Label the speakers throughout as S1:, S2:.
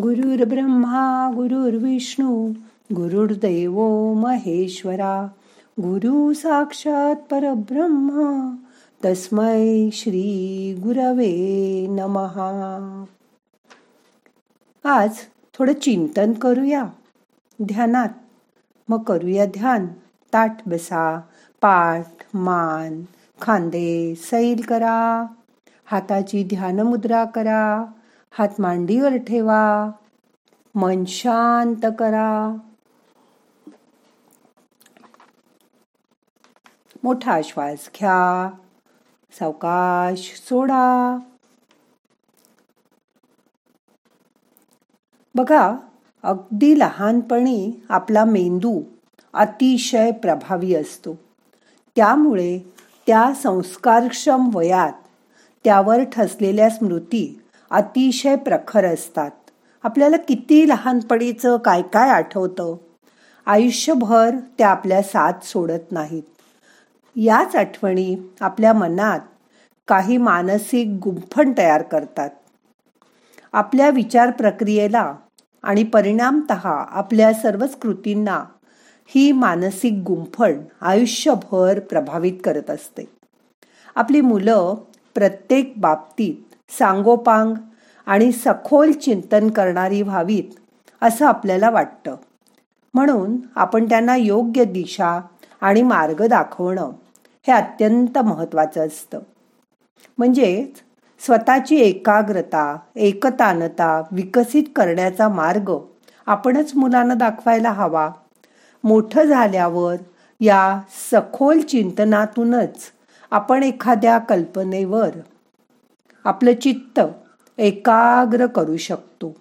S1: गुरुर् ब्रह्मा गुरुर्विष्णू गुरुर्दैव महेश्वरा गुरु साक्षात परब्रह्म तस्मै श्री गुरवे नमहा आज थोडं चिंतन करूया. ध्यानात. मग करूया ध्यान. ताट बसा पाठ मान खांदे सैल करा. हाताची ध्यानमुद्रा करा. हात मांडीवर ठेवा मन शांत करा. मोठा श्वास घ्या सावकाश सोडा. बघा अगदी लहानपणी आपला मेंदू अतिशय प्रभावी असतो. त्यामुळे त्या संस्कारक्षम वयात त्यावर ठसलेल्या स्मृती अतिशय प्रखर असतात. आपल्याला किती लहानपणीचं काय काय आठवतं? आयुष्यभर त्या आपल्या साथ सोडत नाहीत. याच आठवणी आपल्या मनात काही मानसिक गुंफण तयार करतात. आपल्या विचार प्रक्रियेला आणि परिणामत आपल्या सर्वच कृतींना ही मानसिक गुंफण आयुष्यभर प्रभावित करत असते. आपली मुलं प्रत्येक बाबतीत सांगोपांग आणि सखोल चिंतन करणारी व्हावीत असं आपल्याला वाटतं. म्हणून आपण त्यांना योग्य दिशा आणि मार्ग दाखवणं हे अत्यंत महत्त्वाचं असतं. म्हणजेच स्वतःची एकाग्रता एकतानता विकसित करण्याचा मार्ग आपणच मुलांना दाखवायला हवा. मोठं झाल्यावर या सखोल चिंतनातूनच आपण एखाद्या कल्पनेवर आपलं चित्त एकाग्र करू शकतो.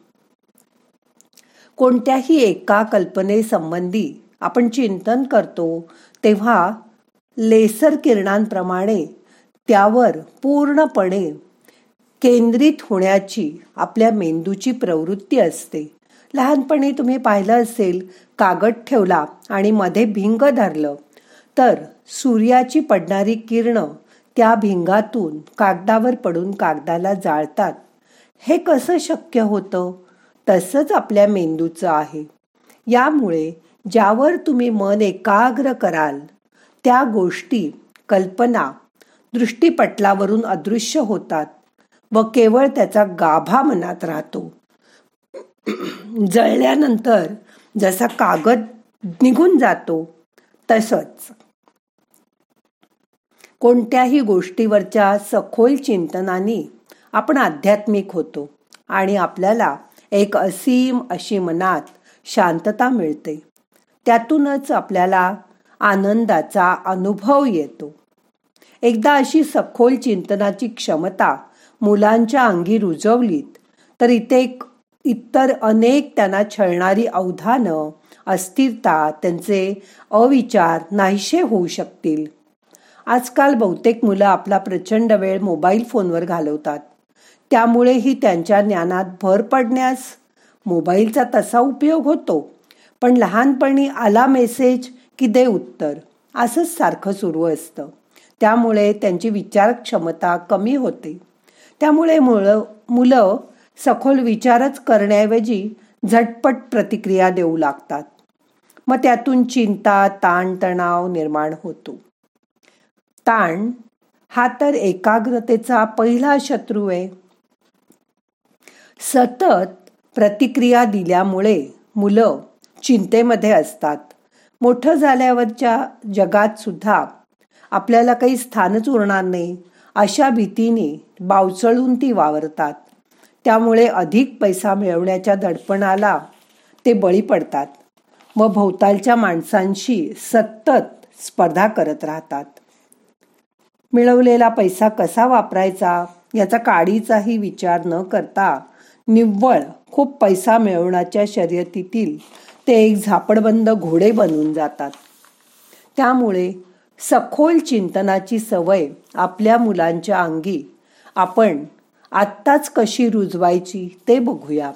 S1: कोणत्याही एका कल्पनेसंबंधी आपण चिंतन करतो तेव्हा लेसर किरणांप्रमाणे त्यावर पूर्णपणे केंद्रित होण्याची आपल्या मेंदूची प्रवृत्ती असते. लहानपणी तुम्ही पाहिलं असेल कागद ठेवला आणि मध्ये भिंग धरलं तर सूर्याची पडणारी किरण त्या भिंगातून कागदावर पडून कागदाला जाळतात. हे कसं शक्य होतं? तसंच आपल्या मेंदूचं आहे. यामुळे ज्यावर तुम्ही मन एकाग्र कराल त्या गोष्टी कल्पना दृष्टीपटलावरून अदृश्य होतात व केवळ त्याचा गाभा मनात राहतो. जळल्यानंतर जसा कागद निघून जातो तसंच कोणत्याही गोष्टीवरच्या सखोल चिंतनाने आपण आध्यात्मिक होतो आणि आपल्याला एक असीम अशी मनात शांतता मिळते. त्यातूनच आपल्याला आनंदाचा अनुभव येतो. एकदा अशी सखोल चिंतनाची क्षमता मुलांच्या अंगी रुजवलीत तर इथे इतर अनेक त्यांना छळणारी अवधानं अस्थिरता त्यांचे अविचार नाहीशे होऊ शकतील. आजकाल बहुतेक मुलं आपला प्रचंड वेळ मोबाईल फोनवर घालवतात. त्यामुळेही त्यांच्या ज्ञानात भर पडण्यास मोबाईलचा तसा उपयोग होतो. पण लहानपणी आला मेसेज की दे उत्तर असंच सारखं सुरू असतं. त्यामुळे त्यांची विचार क्षमता कमी होते. त्यामुळे मुलं मुलं सखोल विचारच करण्याऐवजी झटपट प्रतिक्रिया देऊ लागतात. मग त्यातून चिंता ताणतणाव निर्माण होतो. ताण हा तर एकाग्रतेचा पहिला शत्रू आहे. सतत प्रतिक्रिया दिल्यामुळे मुलं चिंतेमध्ये असतात. मोठं झाल्यावरच्या जगात सुद्धा आपल्याला काही स्थानच उरणार नाही अशा भीतीने बावचळून ती वावरतात. त्यामुळे अधिक पैसा मिळवण्याच्या दडपणाला ते बळी पडतात. व भोवतालच्या माणसांशी सतत स्पर्धा करत राहतात. मिळवलेला पैसा कसा वापरायचा याचा काडीचाही विचार न करता निव्वळ खूप पैसा मिळवण्याच्या शर्यतीतील ते एक झापडबंद घोडे बनून जातात. त्यामुळे सखोल चिंतनाची सवय आपल्या मुलांच्या अंगी आपण आत्ताच कशी रुजवायची ते बघूया.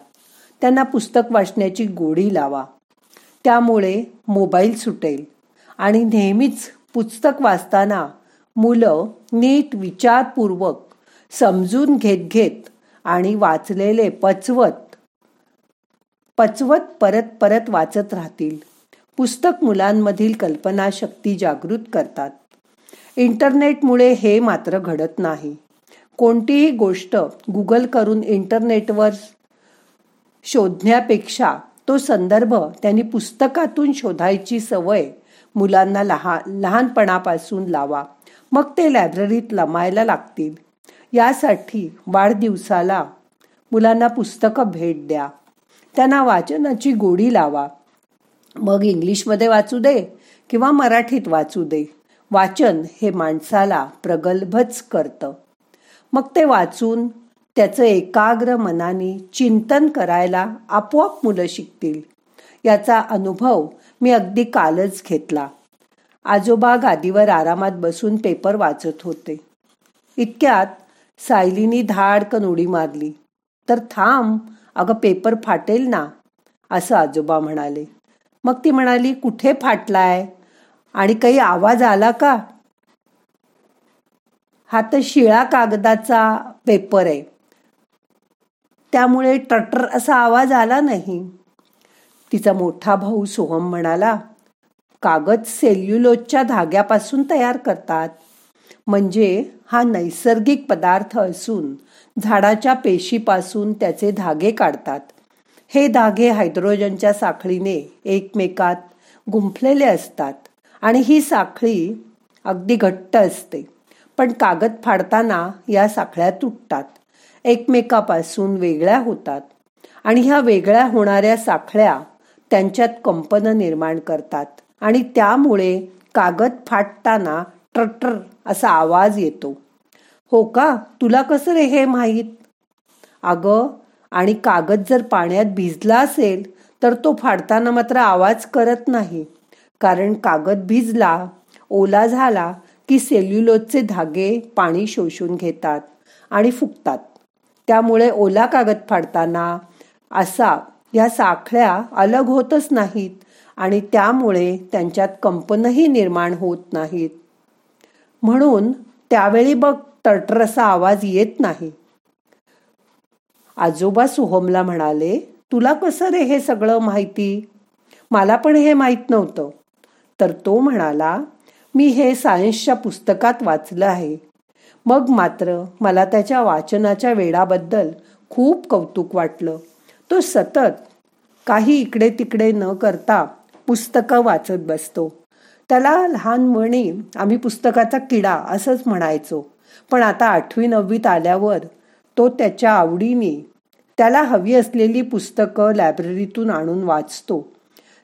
S1: त्यांना पुस्तक वाचण्याची गोडी लावा. त्यामुळे मोबाईल सुटेल आणि नेहमीच पुस्तक वाचताना मुलं नीट विचारपूर्वक समजून घेत घेत आणि वाचलेले पचवत पचवत परत परत वाचत राहतील. पुस्तक मुलांमधील कल्पनाशक्ती जागृत करतात. इंटरनेटमुळे हे मात्र घडत नाही. कोणतीही गोष्ट गुगल करून इंटरनेटवर शोधण्यापेक्षा तो संदर्भ त्यांनी पुस्तकातून शोधायची सवय मुलांना लहा लहानपणापासून लावा. मग ते लायब्ररीत लमायला लागतील. यासाठी वाढदिवसाला मुलांना पुस्तकं भेट द्या. त्यांना वाचनाची गोडी लावा. मग इंग्लिशमध्ये वाचू दे किंवा मराठीत वाचू दे. वाचन हे माणसाला प्रगल्भच करतं. मग ते वाचून त्याचं एकाग्र मनाने चिंतन करायला आपोआप मुलं शिकतील. याचा अनुभव मी अगदी कालच घेतला. आजोबा गादीवर आरामात बसून पेपर वाचत होते. इतक्यात सायलीनी धाडकन उडी मारली. तर थांब अगं पेपर फाटेल ना असं आजोबा म्हणाले. मग ती म्हणाली कुठे फाटलाय? आणि काही आवाज आला का? हा तर शिळा कागदाचा पेपर आहे. त्यामुळे टटर असा आवाज आला नाही. तिचा मोठा भाऊ सोहम म्हणाला कागद सेल्युलोजच्या धाग्यापासून तयार करतात. म्हणजे हा नैसर्गिक पदार्थ असून झाडाच्या पेशीपासून त्याचे धागे काढतात. हे धागे हायड्रोजनच्या साखळीने एकमेकात गुंफलेले असतात आणि ही साखळी अगदी घट्ट असते. पण कागद फाडताना या साखळ्या तुटतात. एकमेकापासून वेगळ्या होतात आणि ह्या वेगळ्या होणाऱ्या साखळ्या त्यांच्यात कंपन निर्माण करतात. आणि त्यामुळे कागद फाटताना ट्रटर असा आवाज येतो. हो का? तुला कसं रे हे माहीत? अगं आणि कागद जर पाण्यात भिजला असेल तर तो फाडताना मात्र आवाज करत नाही. कारण कागद भिजला ओला झाला की सेल्युलोजचे धागे पाणी शोषून घेतात आणि फुगतात त्यामुळे ओला कागद फाडताना असा या साखळ्या अलग होतच नाहीत. आणि त्यामुळे त्यांच्यात कंपनही निर्माण होत नाहीत. म्हणून त्यावेळी बघ टरटरसा आवाज येत नाही. आजोबा सोहमला म्हणाले तुला कसं रे हे सगळं माहिती? मला पण हे माहीत नव्हतं. तर तो म्हणाला मी हे सायन्सच्या पुस्तकात वाचलं आहे. मग मात्र मला त्याच्या वाचनाच्या वेळाबद्दल खूप कौतुक वाटलं. तो सतत काही इकडे तिकडे न करता पुस्तकं वाचत बसतो. त्याला लहानपणी आम्ही पुस्तकाचा किडा असंच म्हणायचो. पण आता आठवी नववीत आल्यावर तो त्याच्या आवडीने त्याला हवी असलेली पुस्तकं लायब्ररीतून आणून वाचतो.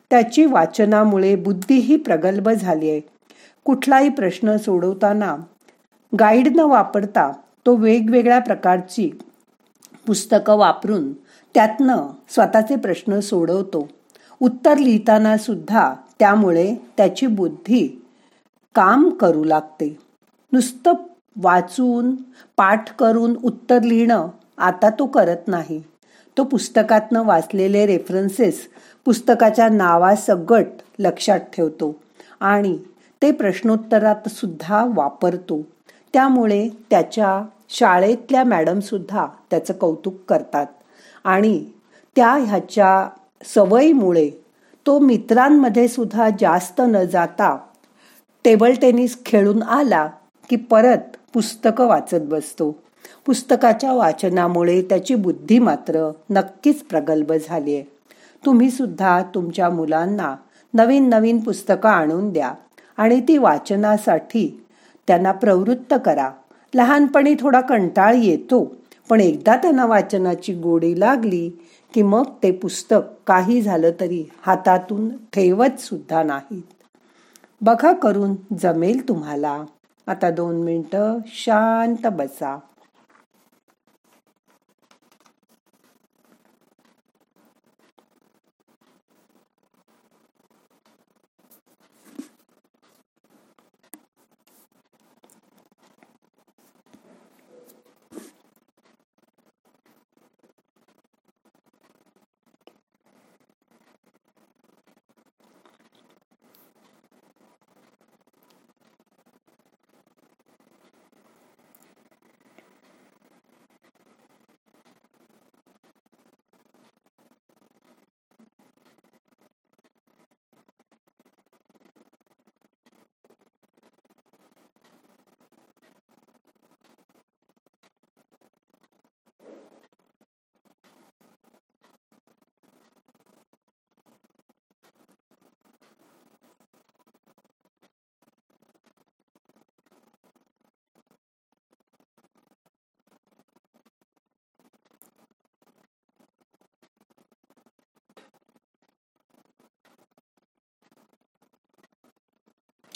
S1: त्याची वाचनामुळे बुद्धीही प्रगल्भ झाली आहे. कुठलाही प्रश्न सोडवताना गाईड न वापरता तो वेगवेगळ्या प्रकारची पुस्तकं वापरून त्यातनं स्वतःचे प्रश्न सोडवतो. उत्तर लिहिताना सुद्धा त्यामुळे त्याची बुद्धी काम करू लागते. नुसतं वाचून पाठ करून उत्तर लिहिणं आता तो करत नाही. तो पुस्तकातनं वाचलेले रेफरन्सेस पुस्तकाच्या नावासगट लक्षात ठेवतो आणि ते प्रश्नोत्तरात सुद्धा वापरतो. त्यामुळे त्याच्या शाळेतल्या मॅडमसुद्धा त्याचं कौतुक करतात आणि त्या ह्याच्या सवयीमुळे तो मित्रांमध्ये सुद्धा जास्त न जाता टेबल टेनिस खेळून आला की परत पुस्तकं वाचत बसतो. पुस्तकाच्या वाचनामुळे त्याची बुद्धी मात्र नक्कीच प्रगल्भ झाली आहे तुम्ही सुद्धा तुमच्या मुलांना नवीन नवीन पुस्तकं आणून द्या आणि ती वाचनासाठी त्यांना प्रवृत्त करा. लहानपणी थोडा कंटाळ येतो पण एकदा त्यांना वाचनाची गोडी लागली की मग ते पुस्तक काही झालं तरी हातातून ठेवत सुद्धा नाहीत. बघा करून जमेल तुम्हाला. आता दोन मिनटं शांत बसा.